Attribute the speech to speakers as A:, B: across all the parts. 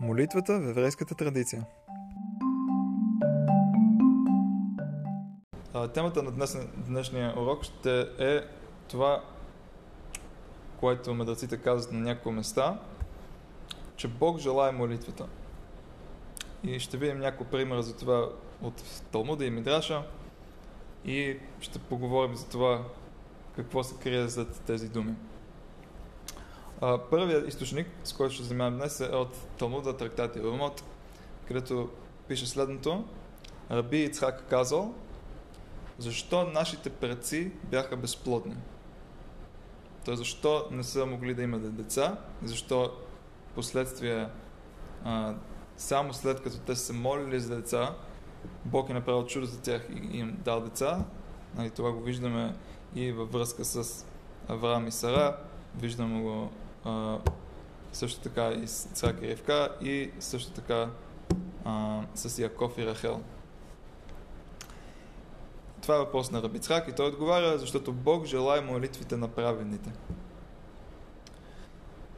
A: Молитвата в еврейската традиция. Темата на днес, днешния урок ще е това, което мъдреците казват на няколко места, че Бог желая молитвата. И ще видим няколко примера за това от Талмуда и Мидраша и ще поговорим за това какво се крие зад тези думи. Първият източник, с който ще занимавам днес е от Талмуда трактат Ромот, където пише следното. Раби Ицхак казал, защо нашите предци бяха безплодни? Тоест, защо не са могли да имат деца? Защо последствие, а, само след като те са молили за деца, Бог е направил чудо за тях и им дал деца. Нали, това го виждаме и във връзка с Авраам и Сара. Виждаме го също така и с Цак и Ревка и също така а, с Яков и Рахел. Това е въпрос на Рабицхак и той отговаря, защото Бог желая молитвите на праведните.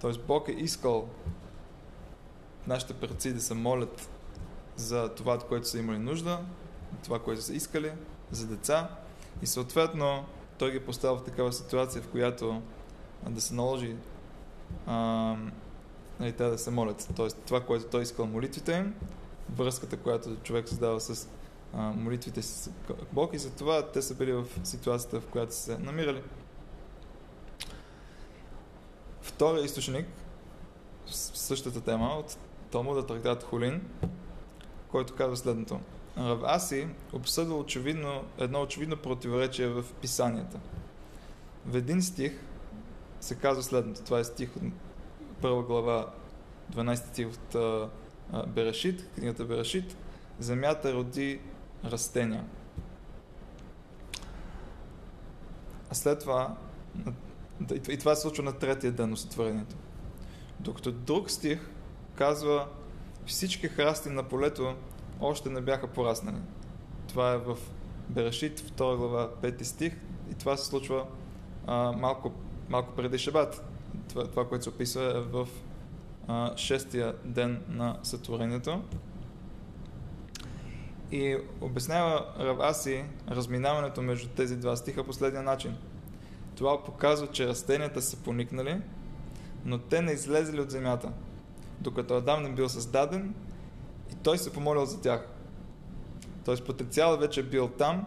A: Тоест Бог е искал нашите предци да се молят за това, от което са имали нужда, това, което са искали, за деца и съответно той ги поставя в такава ситуация, в която да се наложи а, нали, те да се молят. Тоест това, което той искал молитвите връзката, която човек създава с а, молитвите с Бог и затова те са били в ситуацията, в която се намирали. Втория източник, същата тема, от Талмуда трактат Хулин, който казва следното. Рав Аси обсъдва очевидно, едно очевидно противоречие в писанията. В един стих се казва следното. Това е стих от първа глава, 12 стих от а, Берешит, книгата Берешит. Земята роди растения. А след това, и това се случва на третия ден на сътворението. Докато друг стих казва, всички храсти на полето още не бяха пораснали. Това е в Берешит, 2 глава, 5 стих. И това се случва а, малко, малко преди Шабат. Това, това, което се описва е в а, шестия ден на сътворението. И обяснява Раваси разминаването между тези два стиха последния начин. Това показва, че растенията са поникнали, но те не излезли от земята. Докато Адам не бил създаден, и той се помолил за тях. Тоест потенциалът вече е бил там,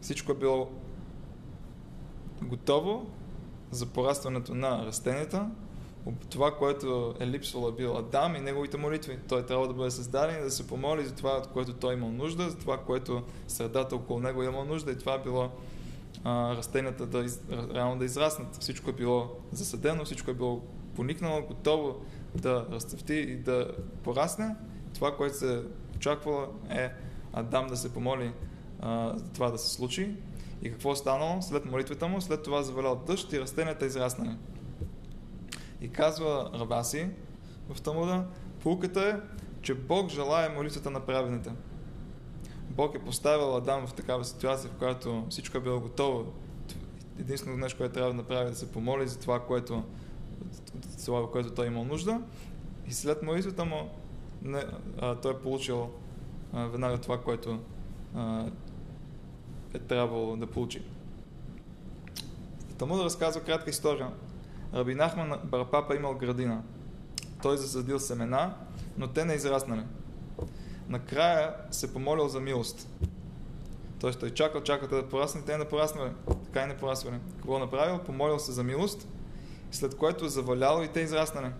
A: всичко е било готово за порастването на растенията. Това, което е липсвало е бил Адам и неговите молитви. Той трябва да бъде създаден и да се помоли за това, от което той имал нужда, за това, което средата около него е имал нужда и това е било а, растенията да из, реално да израснат. Всичко е било засадено, всичко е било поникнало, готово да разцъфти и да порасне. Това, което се очаквало е Адам да се помоли а, за това да се случи. И какво е станало след молитвата му? След това завалял дъжд и растенията израснали. И казва Рабаси в Тамуда, полуката е, че Бог желая молитвата на праведните. Бог е поставил Адам в такава ситуация, в която всичко е било готово. Единственото нещо, което трябва да направи е да се помоли за това, което, това, което той имал нужда. И след молитвата му не, а, той е получил а, веднага това, което а, е трябвало да получи. Да разказва кратка история. Раби Нахман Барапапа имал градина. Той засадил семена, но те не израснали. Накрая се помолил за милост. Тоест той чакал, чакал да порасне, те не пораснали. Така и не пораснали. Какво направил? Помолил се за милост, след което е заваляло и те израснали.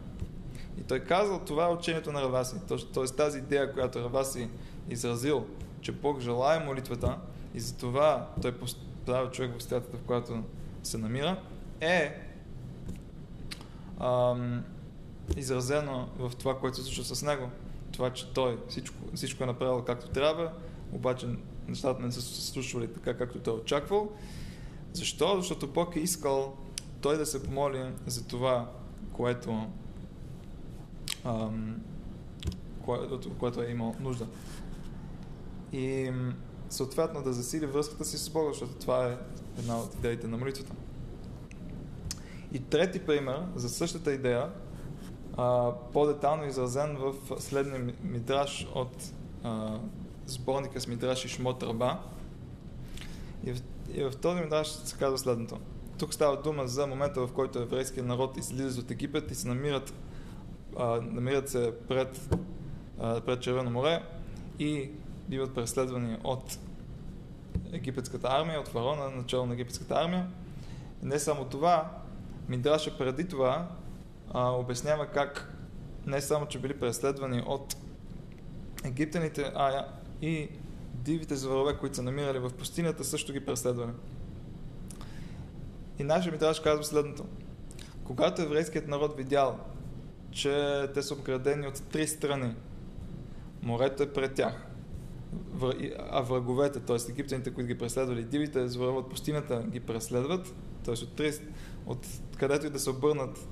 A: И той казал, това е учението на Раваси. Т.е. тази идея, която Раваси изразил, че Бог желая молитвата и затова той поставя човек в статата, в която се намира, е ам, изразено в това, което се случва с него. Това, че той всичко, всичко е направил както трябва, обаче нещата не са се случвали така, както той е очаквал. Защо? Защото Бог е искал той да се помоли за това, което ам, което, което е имал нужда. И съответно да засили връзката си с Бога, защото това е една от идеите на молитвата. И трети пример за същата идея по-детално изразен в следния мидраж от а, сборника с мидраж и Шмот Раба. И в, и в този мидраж се казва следното. Тук става дума за момента, в който еврейският народ излиза от Египет и се намират, а, намират се пред, а, пред Червено море и биват преследвани от египетската армия, от фараона, начало на египетската армия. Не само това, Мидраша преди това а, обяснява как не само, че били преследвани от египтяните, а и дивите зверове, които са намирали в пустинята, също ги преследвали. И нашия Мидраш казва следното. Когато еврейският народ видял, че те са обградени от три страни, морето е пред тях, а враговете, т.е. египтяните, които ги преследвали, дивите зверове пустинята ги преследват, т.е. от, три, от където и да се обърнат,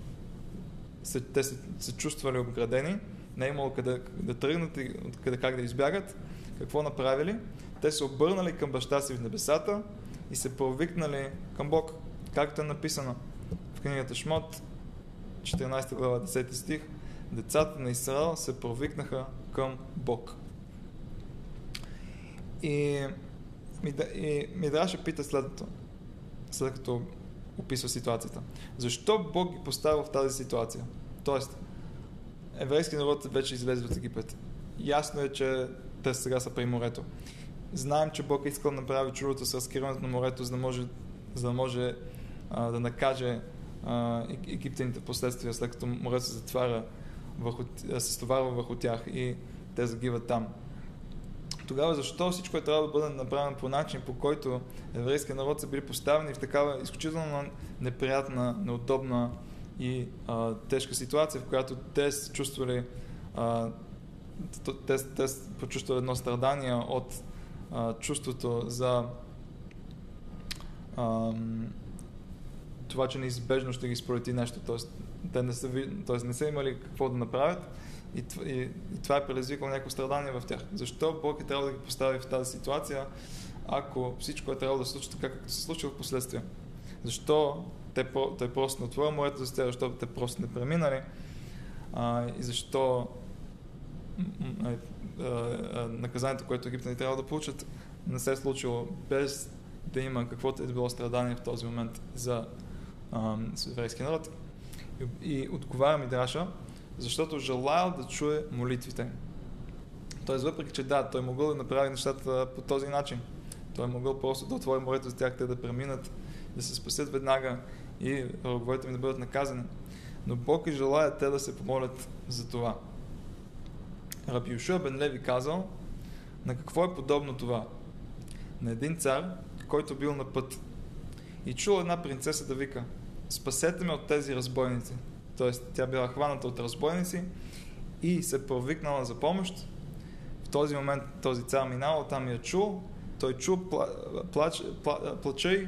A: се, те се, се чувствали обградени, не е имало къде да тръгнат и къде как да избягат. Какво направили? Те се обърнали към баща си в небесата и се провикнали към Бог, както е написано в книгата Шмот, 14 глава, 10 стих. Децата на Израел се провикнаха към Бог. И, и Мидраша пита следното, след като описва ситуацията. Защо Бог ги поставя в тази ситуация? Тоест, еврейски народ вече излезе от Египет. Ясно е, че те сега са при морето. Знаем, че Бог е искал да направи чудото с разкриването на морето, за да може, за да, може а, да накаже а, египтяните последствия, след като морето се затваря, върху, се стоварва върху тях и те загиват там. Тогава защо всичко е трябва да бъде направено по начин, по който еврейския народ са били поставени в такава изключително неприятна, неудобна и а, тежка ситуация, в която те се чувствали те, те почувствали едно страдание от а, чувството за а, това, че неизбежно ще ги сполети нещо. Тоест, те не са, тоест, не са имали какво да направят и, и, и това е предизвикало някакво страдание в тях. Защо Бог е трябва да ги постави в тази ситуация, ако всичко е трябвало да се случи така, както се случва в последствие? Защо те, те просто на твоя морето за тях, защото те просто не преминали а, и защо а, а, наказанието, което Египта не трябва да получат, не се е случило без да има каквото е било страдание в този момент за еврейския народ. И, и отговаря Мидраша, защото желаял да чуе молитвите. Тоест, въпреки, че да, той могъл да направи нещата по този начин. Той е могъл просто да отвори морето за тях, те да преминат, да се спасят веднага и враговете ми да бъдат наказани. Но Бог и желая те да се помолят за това. Раби Юшуа бен Леви казал, на какво е подобно това? На един цар, който бил на път и чул една принцеса да вика, спасете ме от тези разбойници. Тоест, тя била хваната от разбойници и се провикнала за помощ. В този момент този цар минал, там я чул, той чул плач, плача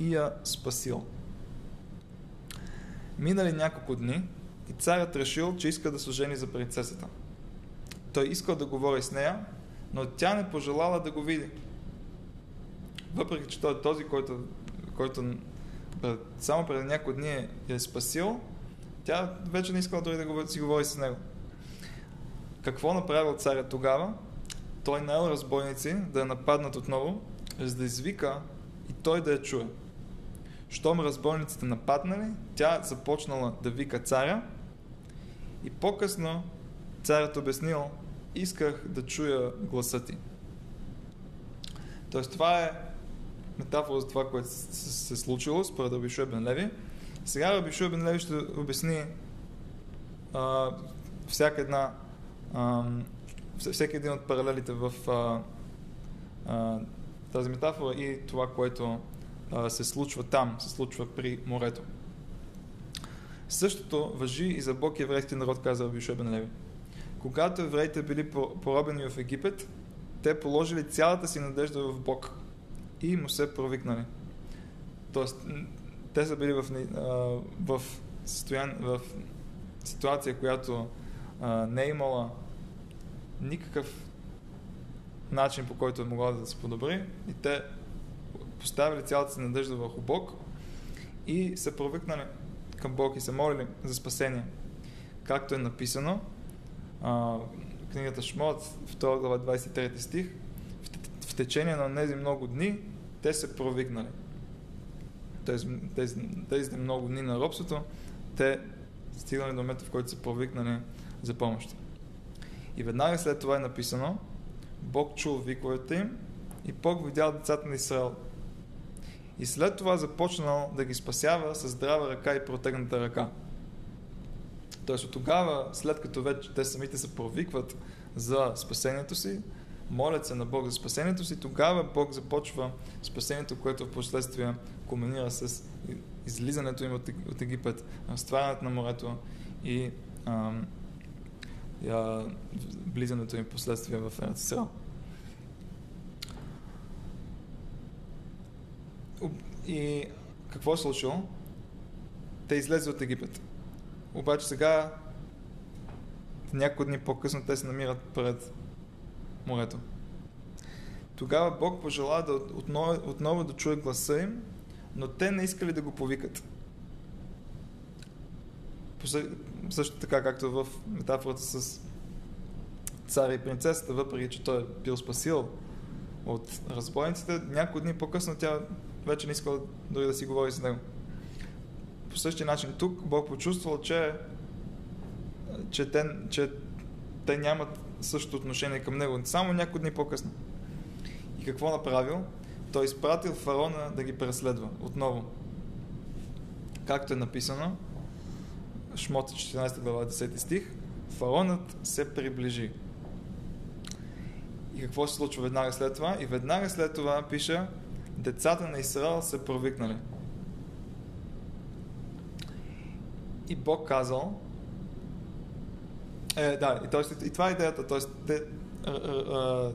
A: и я спасил. Минали няколко дни и царят решил, че иска да се жени за принцесата. Той искал да говори с нея, но тя не пожелала да го види. Въпреки, че той е този, който, който само преди няколко дни е, е спасил, тя вече не искала дори да си говори с него. Какво направил царя тогава? Той наел разбойници да я нападнат отново, за да извика и той да я чуе. Щом разбойниците нападнали, тя започнала да вика царя и по-късно царят обяснил, исках да чуя гласа ти. Тоест това е метафора за това, което се случило според Абишуе Бен Леви. Сега Абишуе Бен Леви ще обясни а, всяка една а, всеки един от паралелите в а, а, тази метафора и това, което а, се случва там, се случва при морето. Същото въжи и за Бог и еврейския народ, каза Абишуе Бен Леви. Когато евреите били поробени в Египет, те положили цялата си надежда в Бог и му се провикнали. Тоест, те са били в, в, състоян, в ситуация, която а, не е имала никакъв начин по който е могла да се подобри и те поставили цялата си надежда върху Бог и се провикнали към Бог и се молили за спасение. както е написано, а, книгата Шмот, 2 глава 23 стих, в, течение на тези много дни те се провикнали. Тези, тези, тези много дни на робството, те стигнали до момента, в който са провикнали за помощ. И веднага след това е написано, Бог чул виковете им и Бог видял децата на Израел. И след това започнал да ги спасява с здрава ръка и протегната ръка. Тоест от тогава, след като вече те самите се провикват за спасението си, молят се на Бог за спасението си, тогава Бог започва спасението, което в последствие комунира с излизането им от Египет, разтварянето на морето и а, влизането им последствие в Ерцисрал. И какво е случило? Те излезе от Египет. Обаче сега, няколко дни по-късно, те се намират пред морето. Тогава Бог пожела да отново, отново да чуе гласа им, но те не искали да го повикат. Също така, както в метафората с царя и принцесата, въпреки че той е бил спасил от разбойниците, няколко дни по-късно тя вече не искала дори да си говори с него. По същия начин тук Бог почувствал, че, че, те, че те нямат същото отношение към него. Само няколко дни по-късно. И какво направил? Той изпратил фараона да ги преследва отново. Както е написано, Шмота 14 глава 10 стих, фараонът се приближи. И какво се случва веднага след това? И веднага след това пише, децата на Израел се провикнали. И Бог казал, е, да, и, тоест, и това е идеята, т.е. Те, а, а,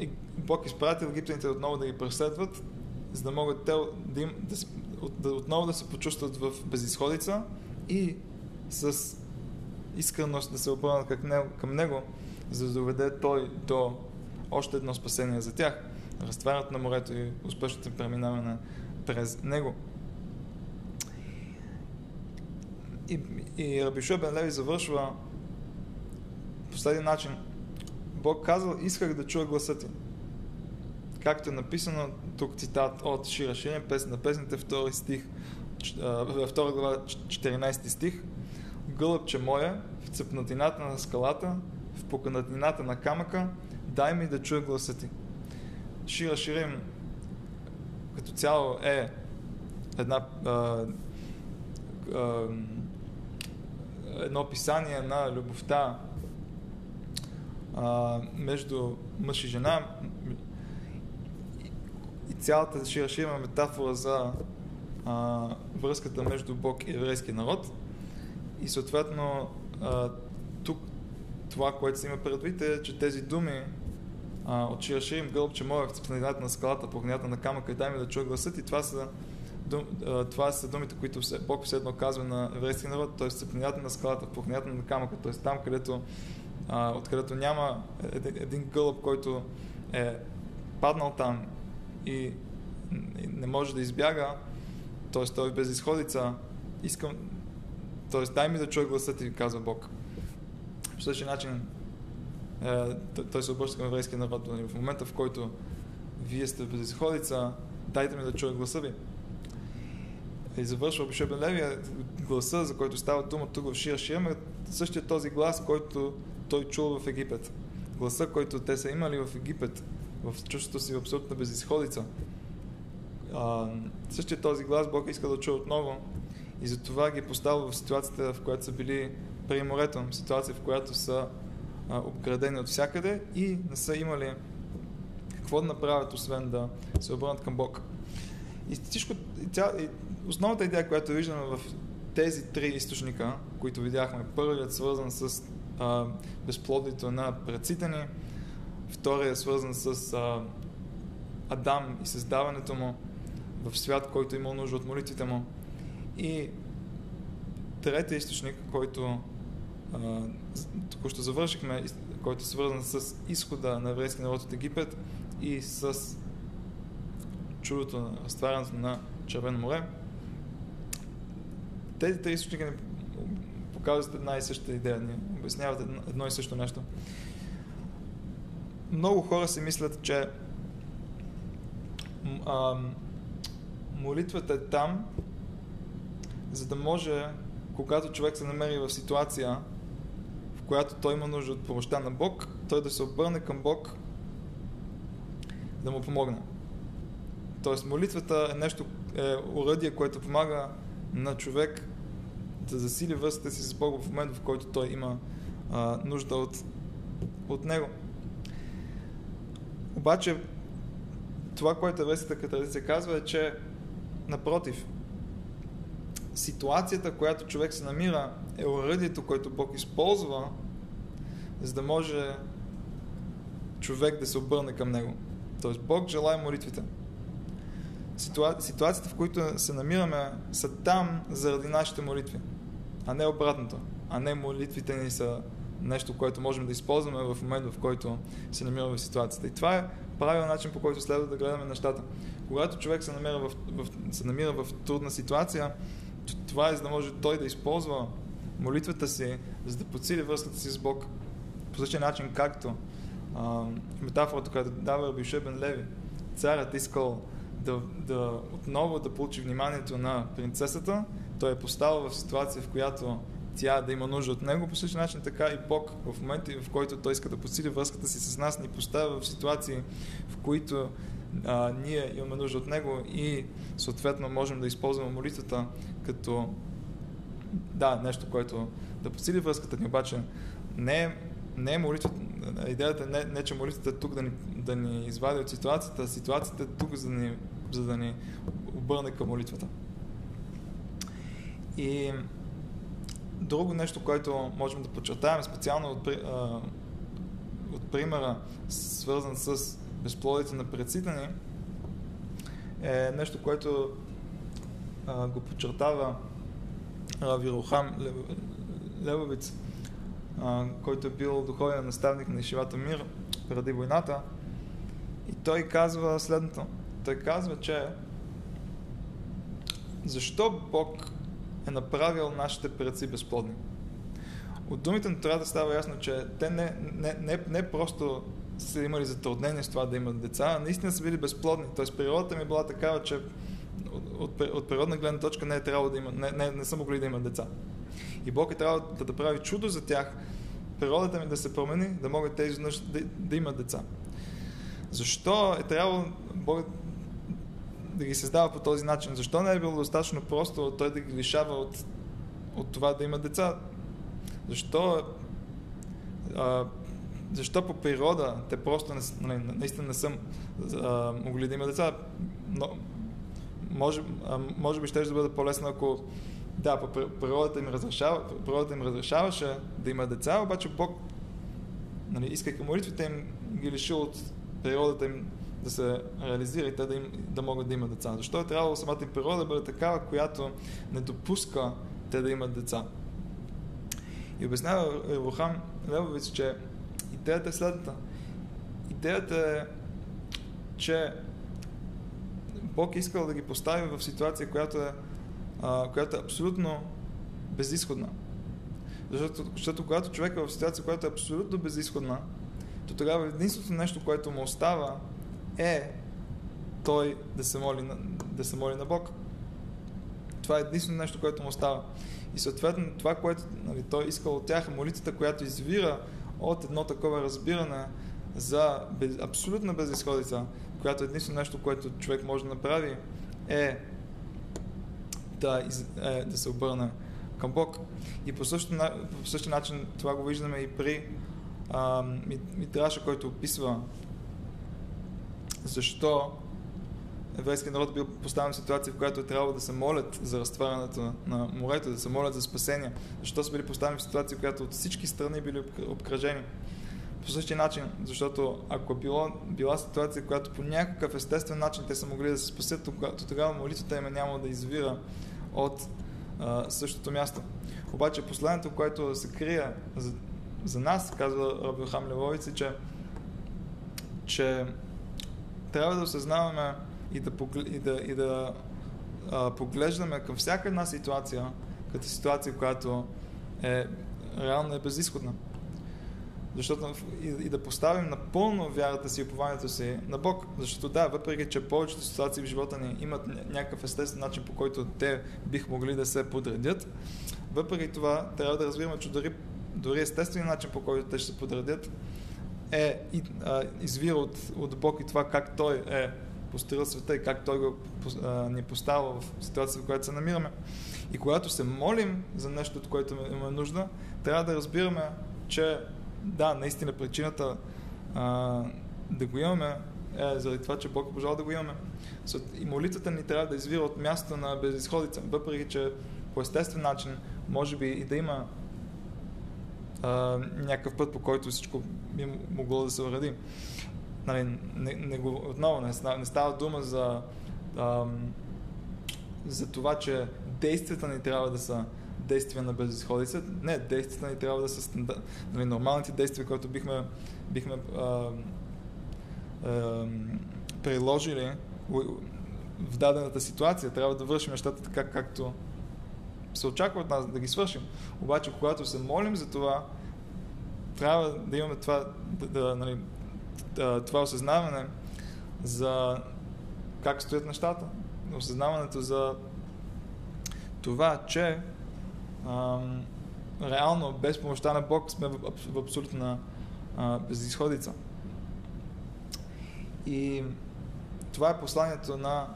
A: а, Бог изпратил египтяните отново да ги преследват, за да могат те да, им, да, да, отново да се почувстват в безисходица и с искреност да се обърнат към него, към него, за да доведе той до още едно спасение за тях. Разтварят на морето и успешното преминаване през него. И, и Рабишо Бен Леви завършва последния начин. Бог казал, исках да чуя гласа ти. Както е написано тук цитат от Шира Ширин, песен на песните, втори стих, втора глава, 14 стих. Гълъбче моя, в цепнатината на скалата, в поканатината на камъка, дай ми да чуя гласа ти. Шира Ширим като цяло е една а, а, едно описание на любовта а, между мъж и жена и цялата Шира метафора за а, връзката между Бог и еврейския народ. И съответно а, тук това, което се има предвид е, че тези думи а, от Шиаширим гълбче моя в цепнанината на скалата, по на камъка и дай ми да чуя гласът и това са, дум, а, това са думите, които Бог все едно казва на еврейския народ, т.е. цепнанината на скалата, по на камъка, т.е. там, където а, откъдето няма един, един гълъб, който е паднал там и не може да избяга, т.е. той е без искам, т.е. дай ми да чуя гласа ти, казва Бог. По същия начин е, той се обръща към еврейския народ. В момента, в който вие сте без изходица, дайте ми да чуя гласа ви. И завършва Бишо Левия, гласа, за който става дума тук в Шия Шия, същия този глас, който той чул в Египет. Гласа, който те са имали в Египет, в чувството си в абсолютна безисходица. А, същия този глас Бог иска да чуе отново и затова ги поставя в ситуацията, в която са били при морето, ситуация, в която са а, обградени от всякъде и не са имали какво да направят, освен да се обърнат към Бог. И всичко, и тя, и основната идея, която виждаме в тези три източника, които видяхме, първият свързан с а, безплодието на предците ни, вторият свързан с а, Адам и създаването му в свят, който има нужда от молитвите му. И третия източник, който току-що завършихме, който е свързан с изхода на еврейския народ от Египет и с чудото на разтварянето на Червено море. Тези три източника ни показват една и съща идея, ни обясняват едно, и също нещо. Много хора си мислят, че а, молитвата е там, за да може, когато човек се намери в ситуация, в която той има нужда от помощта на Бог, той да се обърне към Бог да му помогне. Тоест молитвата е нещо, е уръдие, което помага на човек да засили връзката си с Бог в момента, в който той има а, нужда от, от него. Обаче, това, което еврейската традиция казва е, че напротив, ситуацията, която човек се намира, е уръдието, което Бог използва, за да може човек да се обърне към него. Тоест Бог желая молитвите. Ситуа... Ситуацията, в които се намираме, са там заради нашите молитви, а не обратното. А не молитвите ни са нещо, което можем да използваме в момента, в който се намираме в ситуацията. И това е правилен начин, по който следва да гледаме нещата. Когато човек се намира в, в, се намира в трудна ситуация, това е за да може той да използва молитвата си, за да подсили връзката си с Бог. По същия начин, както а, метафората, която дава Рабише Бен Леви, царят искал да, да отново да получи вниманието на принцесата, той е поставил в ситуация, в която тя да има нужда от него, по същия начин така и Бог в момента, в който той иска да подсили връзката си с нас, ни поставя в ситуации, в които а, ние имаме нужда от него и съответно можем да използваме молитвата като да, нещо, което да подсили връзката ни, обаче не, не е молитвата, идеята не, не че молитвата е тук да ни, да ни извади от ситуацията, а ситуацията е тук за да ни, за да ни обърне към молитвата. И друго нещо, което можем да подчертаем, специално от, от примера, свързан с безплодите на предците ни, е нещо, което а, го подчертава Рави Левовиц, а, който е бил духовен наставник на Ишивата Мир преди войната. И той казва следното. Той казва, че защо Бог е направил нашите предци безплодни? От думите на трябва да става ясно, че те не, не, не, не просто са имали затруднения с това да имат деца, наистина са били безплодни. Тоест природата ми е била такава, че от, от природна гледна точка не е трябвало да има, не, не, не са могли да имат деца. И Бог е трябвало да, да прави чудо за тях, природата ми да се промени, да могат тези да, да имат деца. Защо е трябвало Бог да ги създава по този начин? Защо не е било достатъчно просто той да ги лишава от, от това да имат деца? Защо а, защо по природа те просто не, нали, наистина не са а, могли да имат деца, но може, а, може би ще да бъде по-лесно, ако да, по природата им, разрешава, природата им разрешаваше да има деца, обаче Бог, нали, искайки молитвите им, ги лишил от природата им да се реализира и те да, им, да могат да имат деца. Защо е трябвало самата им природа да бъде такава, която не допуска те да имат деца? И обяснява Рухам Левович, че идеята е следната. Идеята е, че Бог искал да ги постави в ситуация, която е, а, която е абсолютно безисходна. Защото, защото когато човек е в ситуация, която е абсолютно безисходна, то тогава единственото нещо, което му остава е той да се моли на, да се моли на Бог. Това е единственото нещо, което му остава. И съответно това, което нали, той искал от тях, молитвата, която извира от едно такова разбиране за без, абсолютна безисходица, която е единствено нещо, което човек може да направи, е да, е, да се обърне към Бог. И по същия, по същия начин това го виждаме и при а, Митраша, който описва защо еврейският народ е бил поставен в ситуация, в която е трябвало да се молят за разтварянето на морето, да се молят за спасение. Защо са били поставени в ситуация, в която от всички страни били обкръжени. По същия начин, защото ако е било, била ситуация, която по някакъв естествен начин те са могли да се спасят, то тогава молитвата им е няма да извира от а, същото място. Обаче последното, което се крие за, за нас, казва Рабилхам Левовици, че, че трябва да осъзнаваме и да, и да, и да а, поглеждаме към всяка една ситуация, като ситуация, която е реално е безисходна. Защото и, и да поставим напълно вярата си и упованието си на Бог. Защото да, въпреки че повечето ситуации в живота ни имат някакъв естествен начин, по който те бих могли да се подредят, въпреки това трябва да разбираме, че дори, дори естественият начин, по който те ще се подредят, е извира от, от Бог и това как Той е построил света и как Той го ни поставя в ситуацията, в която се намираме. И когато се молим за нещо, от което имаме нужда, трябва да разбираме, че да, наистина причината а, да го имаме е заради това, че Бог е пожелал да го имаме. И молитвата ни трябва да извира от място на безисходица, въпреки че по естествен начин може би и да има а, някакъв път, по който всичко би могло да се уреди. Нали, не, не го, отново, не, не става дума за, а, за това, че действията ни трябва да са действия на безисходица. Не, действията ни трябва да са нали, нормалните действия, които бихме, бихме а, а, приложили в дадената ситуация. Трябва да вършим нещата така, както се очаква от нас да ги свършим. Обаче, когато се молим за това, трябва да имаме това, да, да, нали, това осъзнаване за как стоят нещата. Осъзнаването за това, че ам, реално без помощта на Бог сме в, в абсолютна а, безисходица. И това е посланието на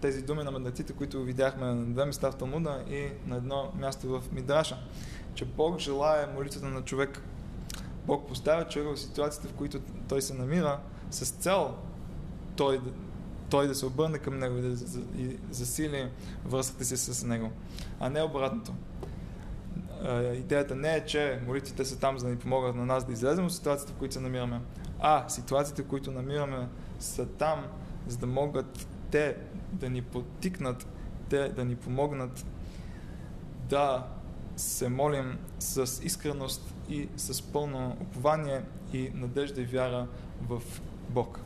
A: тези думи на мъдреците, които видяхме на две места в Талмуда и на едно място в Мидраша, че Бог желая молитвата на човек. Бог поставя човека в ситуациите, в които той се намира, с цел той, той да се обърне към него и да засили връзката си с него, а не обратното. Идеята не е, че молитвите са там, за да ни помогнат на нас да излезем от ситуацията, в които се намираме, а ситуациите, в които намираме, са там, за да могат те да ни потикнат, те да ни помогнат да се молим с искреност и с пълно упование и надежда и вяра в Бог.